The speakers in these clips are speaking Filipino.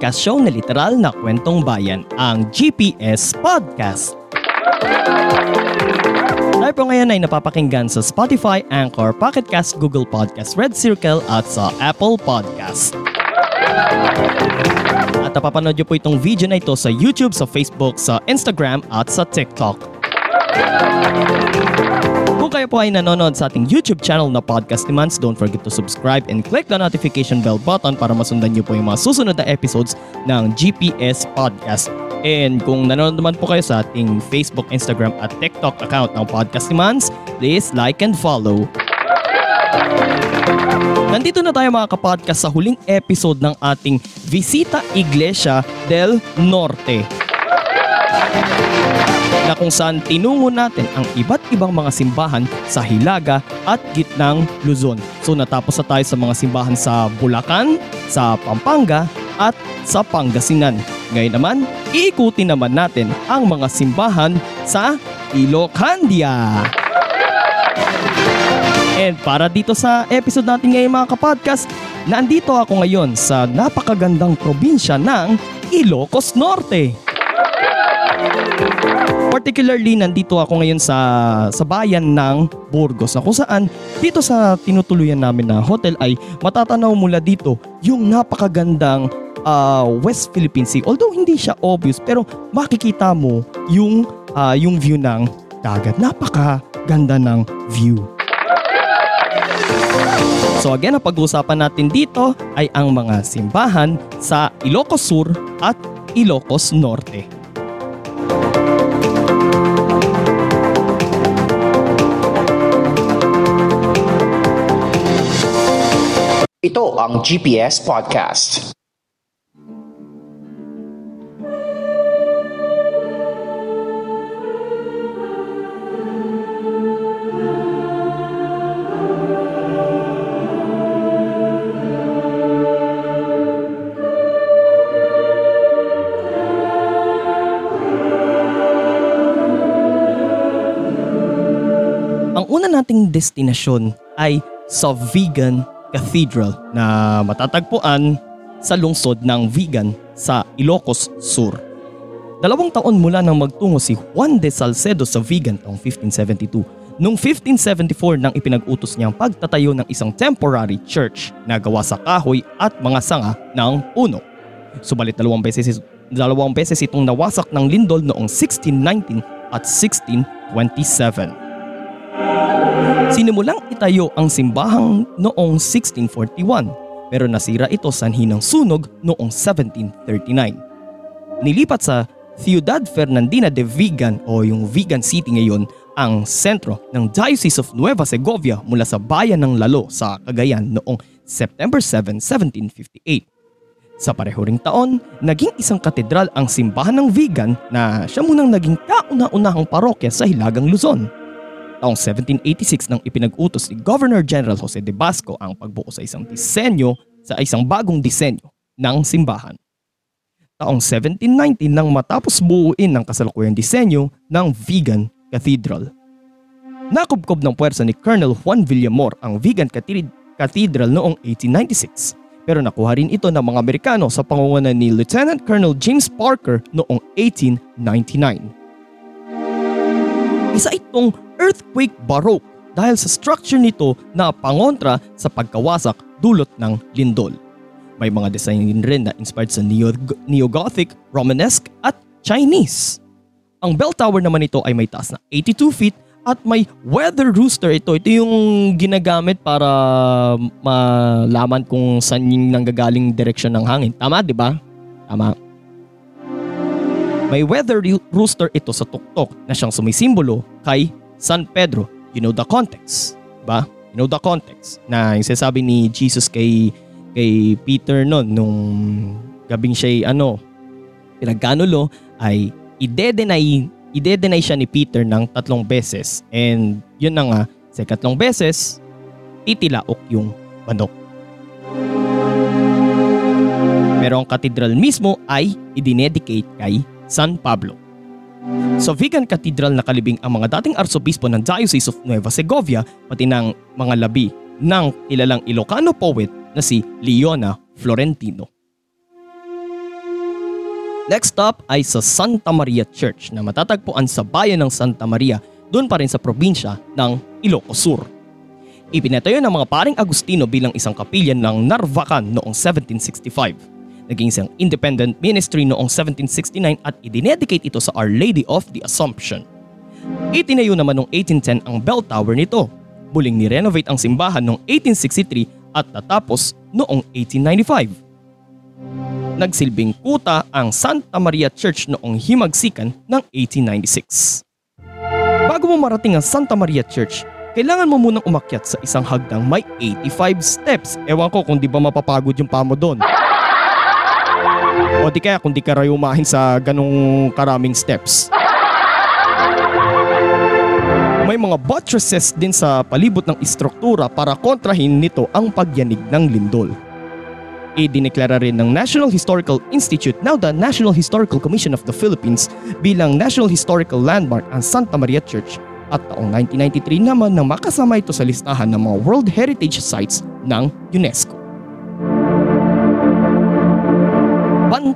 Podcast show na literal na kwentong bayan, ang GPS Podcast. Tayo po ngayon ay napapakinggan sa Spotify, Anchor, Pocket Cast, Google Podcast, Red Circle at sa Apple Podcast. At napapanood nyo po itong video na ito sa YouTube, sa Facebook, sa Instagram at sa TikTok. Kung kayo po ay nanonood sa ating YouTube channel na Podcast Demands, don't forget to subscribe and click the notification bell button para masundan nyo po yung mga susunod na episodes ng GPS Podcast. And kung nanonood naman po kayo sa ating Facebook, Instagram at TikTok account ng Podcast Demands, please like and follow. Nandito na tayo mga kapodcast sa huling episode ng ating Visita Iglesia del Norte na kung saan tinungo natin ang iba't ibang mga simbahan sa Hilaga at gitnang Luzon. So natapos na tayo sa mga simbahan sa Bulacan, sa Pampanga at sa Pangasinan. Ngayon naman, iikutin naman natin ang mga simbahan sa Ilocandia. And para dito sa episode natin ngayon mga kapodcast, nandito ako ngayon sa napakagandang probinsya ng Ilocos Norte. Particularly nandito ako ngayon sa sa bayan ng Burgos na kung saan dito sa tinutuluyan namin na hotel ay matatanaw mula dito yung napakagandang ah, West Philippine Sea. Although hindi siya obvious pero makikita mo yung ah, yung view ng dagat. Napakaganda ng view. So again, ang pag-uusapan natin dito ay ang mga simbahan sa Ilocos Sur at Ilocos Norte. Ito ang GPS Podcast. Ang una nating destinasyon ay sa Vegan Cathedral na matatagpuan sa lungsod ng Vigan sa Ilocos Sur. Dalawang taon mula nang magtungo si Juan de Salcedo sa Vigan taong 1572. Noong 1574 nang ipinag-utos niyang pagtatayo ng isang temporary church na gawa sa kahoy at mga sanga ng puno. Subalit dalawang beses, dalawang beses itong nawasak ng lindol noong 1619 at 1627. Sinimulang itayo ang simbahang noong 1641 pero nasira ito sanhi ng sunog noong 1739. Nilipat sa Ciudad Fernandina de Vigan o yung Vigan City ngayon ang sentro ng Diocese of Nueva Segovia mula sa bayan ng Lalo sa Cagayan noong September 7, 1758. Sa pareho ring taon, naging isang katedral ang simbahan ng Vigan na siya munang naging kauna-unahang parokya sa Hilagang Luzon. Taong 1786 nang ipinag-utos ni Governor General Jose de Basco ang pagbuo sa isang disenyo sa isang bagong disenyo ng simbahan. Taong 1790 nang matapos buuin ng kasalukuyang disenyo ng Vegan Cathedral. Nakubkob ng puwersa ni Colonel Juan Villamor ang Vegan Cathedral Cathedral noong 1896 pero nakuha rin ito ng mga Amerikano sa pangunguna ni Lieutenant Colonel James Parker noong 1899. Isa itong earthquake baroque dahil sa structure nito na pangontra sa pagkawasak dulot ng lindol. May mga design rin na inspired sa Neo- Neo-Gothic, Romanesque at Chinese. Ang bell tower naman ito ay may taas na 82 feet at may weather rooster ito. Ito yung ginagamit para malaman kung saan yung nanggagaling direksyon ng hangin. Tama, di ba? Tama. May weather rooster ito sa tuktok na siyang sumisimbolo kay San Pedro. You know the context, ba? You know the context na yung sinasabi ni Jesus kay kay Peter noon nung gabing siya ano, pinagkanulo ay ide-deny, ide-deny siya ni Peter ng tatlong beses. And yun na nga, sa ikatlong beses, titilaok yung manok. Pero ang katedral mismo ay idinedicate kay San Pablo. Sa Vegan Cathedral nakalibing ang mga dating arsobispo ng Diocese of Nueva Segovia pati ng mga labi ng kilalang Ilocano poet na si Leona Florentino. Next stop ay sa Santa Maria Church na matatagpuan sa bayan ng Santa Maria doon pa rin sa probinsya ng Ilocos Sur. Ipinatayo ng mga paring Agustino bilang isang kapilya ng Narvacan noong 1765 Naging isang independent ministry noong 1769 at idinedicate ito sa Our Lady of the Assumption. Itinayo naman noong 1810 ang bell tower nito. Muling ni-renovate ang simbahan noong 1863 at natapos noong 1895. Nagsilbing kuta ang Santa Maria Church noong himagsikan ng 1896. Bago mo marating ang Santa Maria Church, kailangan mo munang umakyat sa isang hagdang may 85 steps. Ewan ko kung di ba mapapagod yung pamo doon. O di kaya kung di ka rayumahin sa ganong karaming steps. May mga buttresses din sa palibot ng istruktura para kontrahin nito ang pagyanig ng lindol. Idineklara rin ng National Historical Institute now the National Historical Commission of the Philippines bilang National Historical Landmark ang Santa Maria Church at taong 1993 naman na makasama ito sa listahan ng mga World Heritage Sites ng UNESCO.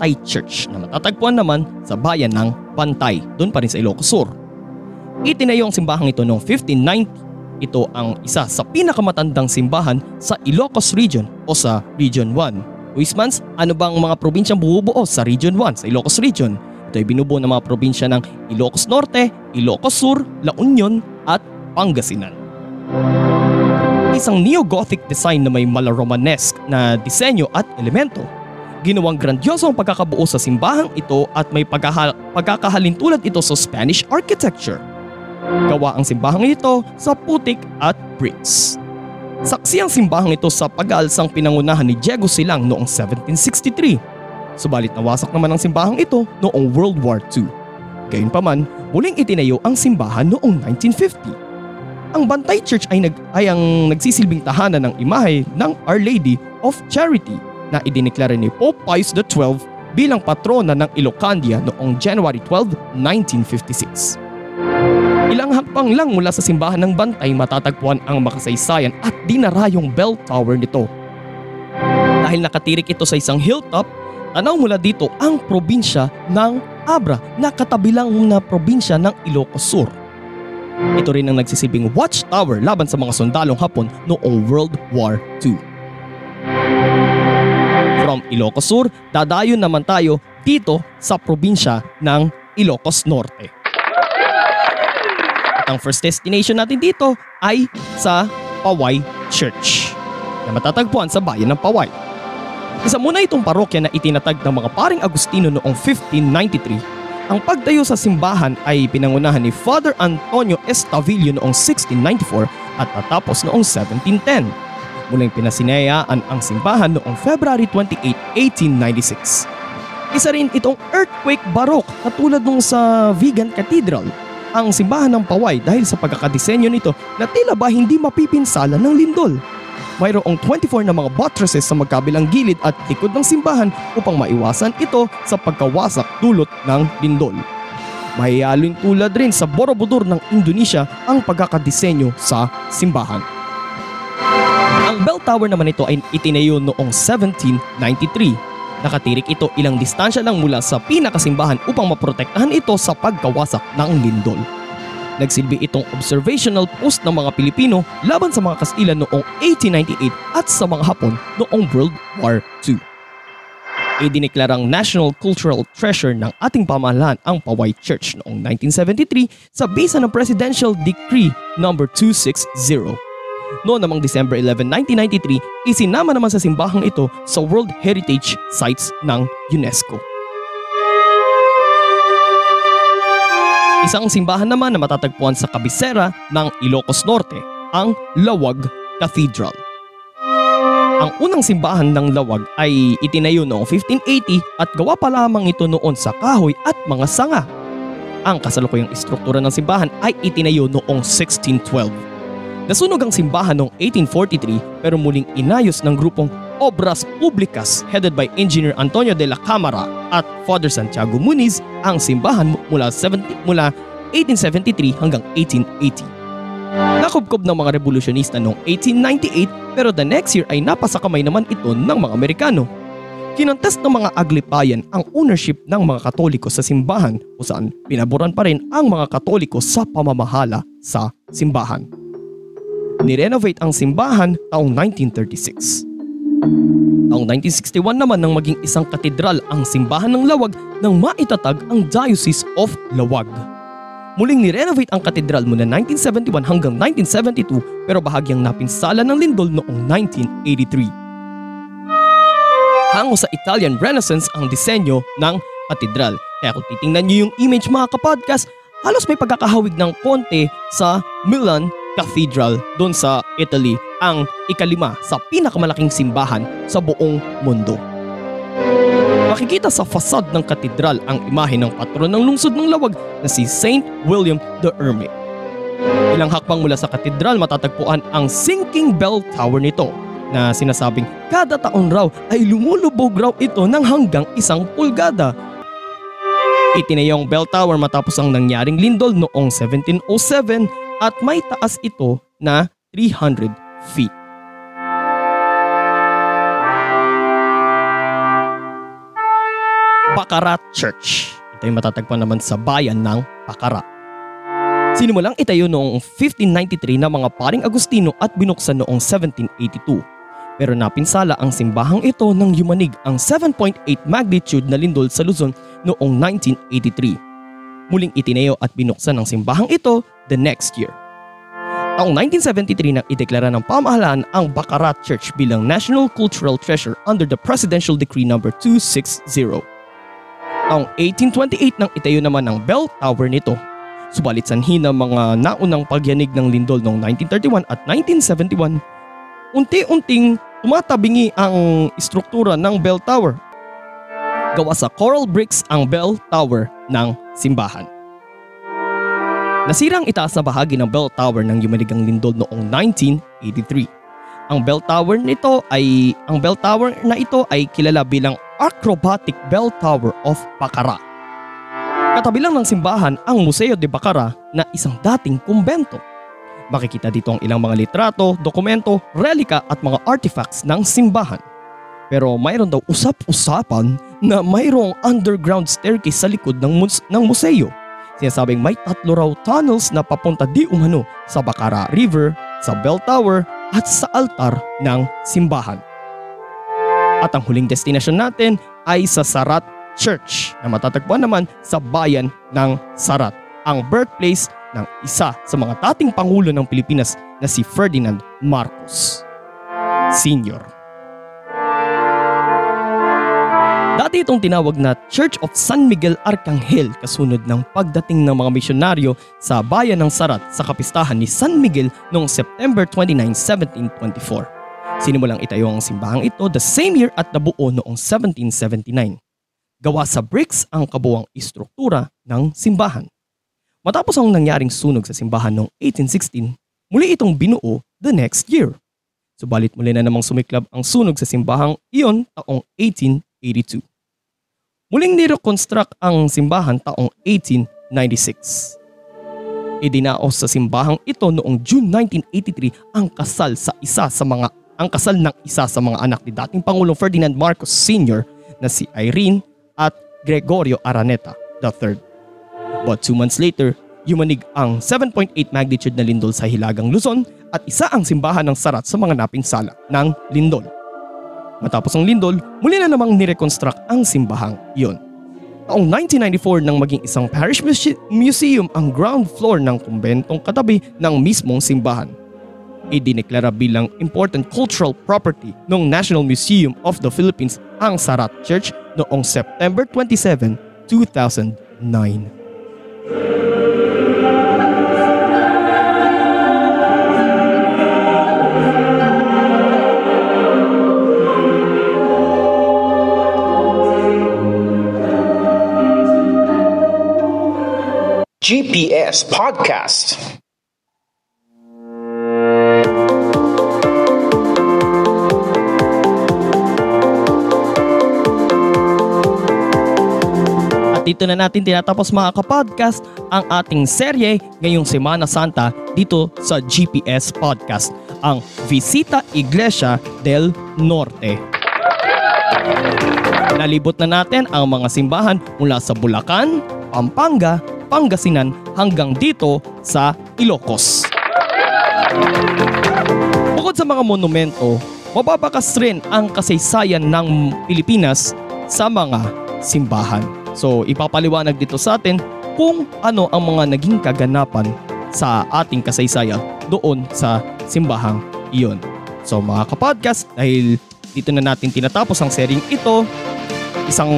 Bantay Church na matatagpuan naman sa bayan ng Bantay, doon pa rin sa Ilocos Sur. Itinayo ang simbahang ito noong 1590. Ito ang isa sa pinakamatandang simbahan sa Ilocos Region o sa Region 1. Wismans, ano bang mga probinsyang bumubuo sa Region 1 sa Ilocos Region? Ito ay binubuo ng mga probinsya ng Ilocos Norte, Ilocos Sur, La Union at Pangasinan. Isang neo-Gothic design na may mala-Romanesque na disenyo at elemento Ginawang grandyoso ang pagkakabuo sa simbahang ito at may pagkahal- pagkakahalintulad ito sa Spanish architecture. Gawa ang simbahang ito sa putik at bricks. Saksi ang simbahang ito sa pag-aalsang pinangunahan ni Diego Silang noong 1763. Subalit nawasak naman ang simbahang ito noong World War II. Gayunpaman, muling itinayo ang simbahan noong 1950. Ang Bantay Church ay, nag, ay ang nagsisilbing tahanan ng imahe ng Our Lady of Charity na idineklara ni Pope Pius XII bilang patrona ng Ilocandia noong January 12, 1956. Ilang hakbang lang mula sa simbahan ng Bantay matatagpuan ang makasaysayan at dinarayong bell tower nito. Dahil nakatirik ito sa isang hilltop, tanaw mula dito ang probinsya ng Abra na katabilang na probinsya ng Ilocos Sur. Ito rin ang nagsisibing watchtower laban sa mga sundalong Hapon noong World War II. From Ilocos Sur, dadayon naman tayo dito sa probinsya ng Ilocos Norte. At ang first destination natin dito ay sa Paway Church na matatagpuan sa bayan ng Paway. Isa muna itong parokya na itinatag ng mga paring Agustino noong 1593 ang pagtayo sa simbahan ay pinangunahan ni Father Antonio Estavillo noong 1694 at natapos noong 1710. Muling pinasinayaan ang simbahan noong February 28, 1896. Isa rin itong earthquake baroque katulad nung sa Vegan Cathedral. Ang simbahan ng Paway dahil sa pagkakadisenyo nito na tila ba hindi mapipinsala ng lindol. Mayroong 24 na mga buttresses sa magkabilang gilid at likod ng simbahan upang maiwasan ito sa pagkawasak dulot ng lindol. Mahiyalin tulad rin sa Borobudur ng Indonesia ang pagkakadisenyo sa simbahan. Ang bell tower naman ito ay itinayo noong 1793. Nakatirik ito ilang distansya lang mula sa pinakasimbahan upang maprotektahan ito sa pagkawasak ng lindol. Nagsilbi itong observational post ng mga Pilipino laban sa mga Kastila noong 1898 at sa mga Hapon noong World War II. Idineklarang National Cultural Treasure ng ating pamahalaan ang Paway Church noong 1973 sa bisa ng Presidential Decree No. 260. Noong namang December 11, 1993, isinama naman sa simbahang ito sa World Heritage Sites ng UNESCO. Isang simbahan naman na matatagpuan sa kabisera ng Ilocos Norte, ang Lawag Cathedral. Ang unang simbahan ng Lawag ay itinayo noong 1580 at gawa pa lamang ito noon sa kahoy at mga sanga. Ang kasalukuyang istruktura ng simbahan ay itinayo noong 1612. Nasunog ang simbahan noong 1843 pero muling inayos ng grupong Obras Publicas headed by Engineer Antonio de la Camara at Father Santiago Muniz ang simbahan mula, 70, mula 1873 hanggang 1880. Nakubkob ng mga revolusyonista noong 1898 pero the next year ay napasa kamay naman ito ng mga Amerikano. Kinontes ng mga aglipayan ang ownership ng mga katoliko sa simbahan kung saan pinaboran pa rin ang mga katoliko sa pamamahala sa simbahan. Nirenovate ang simbahan taong 1936. Taong 1961 naman nang maging isang katedral ang simbahan ng Lawag nang maitatag ang Diocese of Lawag. Muling ni-renovate ang katedral mula 1971 hanggang 1972 pero bahagyang napinsala ng lindol noong 1983. Hango sa Italian Renaissance ang disenyo ng katedral. Kaya kung titingnan niyo yung image mga kapodcast, halos may pagkakahawig ng konti sa Milan Cathedral doon sa Italy, ang ikalima sa pinakamalaking simbahan sa buong mundo. Makikita sa fasad ng katedral ang imahe ng patron ng lungsod ng Lawag na si Saint William the Hermit. Ilang hakbang mula sa katedral matatagpuan ang sinking bell tower nito na sinasabing kada taon raw ay lumulubog raw ito ng hanggang isang pulgada. Itinayong bell tower matapos ang nangyaring lindol noong 1707 at may taas ito na 300 feet. Baccarat Church. Ito ay matatagpuan naman sa bayan ng Baccarat. Sinimulang itayo noong 1593 ng mga paring Agustino at binuksan noong 1782. Pero napinsala ang simbahang ito nang yumanig ang 7.8 magnitude na lindol sa Luzon noong 1983. Muling itinayo at binuksan ang simbahang ito the next year. Taong 1973 nang ideklara ng pamahalaan ang Baccarat Church bilang National Cultural Treasure under the Presidential Decree No. 260. Taong 1828 nang itayo naman ang bell tower nito. Subalit sanhi ng mga naunang pagyanig ng lindol noong 1931 at 1971, unti-unting tumatabingi ang istruktura ng bell tower. Gawa sa coral bricks ang bell tower ng simbahan. Nasira ang itaas na bahagi ng bell tower ng yumanigang lindol noong 1983. Ang bell tower nito ay ang bell tower na ito ay kilala bilang Acrobatic Bell Tower of Baccarat. Katabi lang ng simbahan ang Museo de Baccarat na isang dating kumbento. Makikita dito ang ilang mga litrato, dokumento, relika at mga artifacts ng simbahan. Pero mayroon daw usap-usapan na mayroong underground staircase sa likod ng, mus- ng museo. Sinasabing may tatlo raw tunnels na papunta di umano sa Baccarat River, sa Bell Tower at sa altar ng simbahan. At ang huling destinasyon natin ay sa Sarat Church na matatagpuan naman sa bayan ng Sarat, ang birthplace ng isa sa mga dating Pangulo ng Pilipinas na si Ferdinand Marcos Sr. Dati itong tinawag na Church of San Miguel Arcangel kasunod ng pagdating ng mga misyonaryo sa bayan ng Sarat sa kapistahan ni San Miguel noong September 29, 1724. Sinimulang itayo ang simbahang ito the same year at nabuo noong 1779. Gawa sa bricks ang kabuwang istruktura ng simbahan. Matapos ang nangyaring sunog sa simbahan noong 1816, muli itong binuo the next year. Subalit muli na namang sumiklab ang sunog sa simbahang iyon taong 1882. Muling nireconstruct ang simbahan taong 1896. Idinaos sa simbahang ito noong June 1983 ang kasal sa isa sa mga ang kasal ng isa sa mga anak ni dating Pangulong Ferdinand Marcos Sr. na si Irene at Gregorio Araneta III. But two months later, yumanig ang 7.8 magnitude na lindol sa Hilagang Luzon at isa ang simbahan ng sarat sa mga napinsala ng lindol. Matapos ang lindol, muli na namang nireconstruct ang simbahang iyon. Taong 1994 nang maging isang parish muse- museum ang ground floor ng kumbentong katabi ng mismong simbahan. Idineklara bilang important cultural property ng National Museum of the Philippines ang Sarat Church noong September 27, 2009. GPS Podcast. At dito na natin tinatapos mga kapodcast ang ating serye ngayong Semana Santa dito sa GPS Podcast, ang Visita Iglesia del Norte. Nalibot na natin ang mga simbahan mula sa Bulacan, Pampanga, Pangasinan hanggang dito sa Ilocos. Bukod sa mga monumento, mababakas rin ang kasaysayan ng Pilipinas sa mga simbahan. So ipapaliwanag dito sa atin kung ano ang mga naging kaganapan sa ating kasaysayan doon sa simbahang iyon. So mga kapodcast, dahil dito na natin tinatapos ang sering ito, isang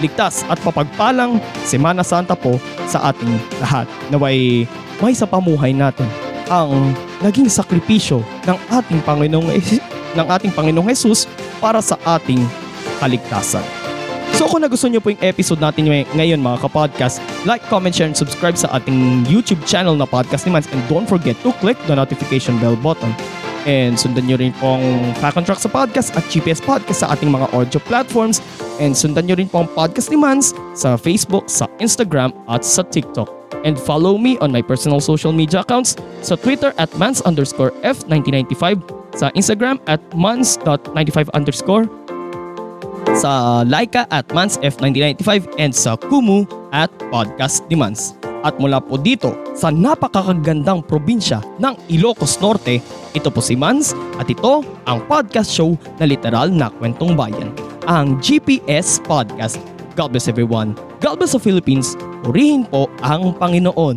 ligtas at papagpalang Semana Santa po sa ating lahat. Naway may sa pamuhay natin ang naging sakripisyo ng ating Panginoong ng ating Panginoong Jesus para sa ating kaligtasan. So kung nagustuhan niyo po yung episode natin ngayon mga kapodcast, like, comment, share, and subscribe sa ating YouTube channel na Podcast ni Mans and don't forget to click the notification bell button. And sundan nyo rin pong Fact on sa podcast at GPS Podcast sa ating mga audio platforms. And sundan nyo rin pong Podcast ni Mans sa Facebook, sa Instagram at sa TikTok. And follow me on my personal social media accounts sa Twitter at mans underscore F1995, sa Instagram at mans.95 underscore, sa Laika at mansf1995 and sa Kumu at Podcast ni Mans. At mula po dito sa napakakagandang probinsya ng Ilocos Norte, ito po si Mans at ito ang podcast show na literal na kwentong bayan, ang GPS Podcast. God bless everyone. God bless the Philippines. Purihin po ang Panginoon.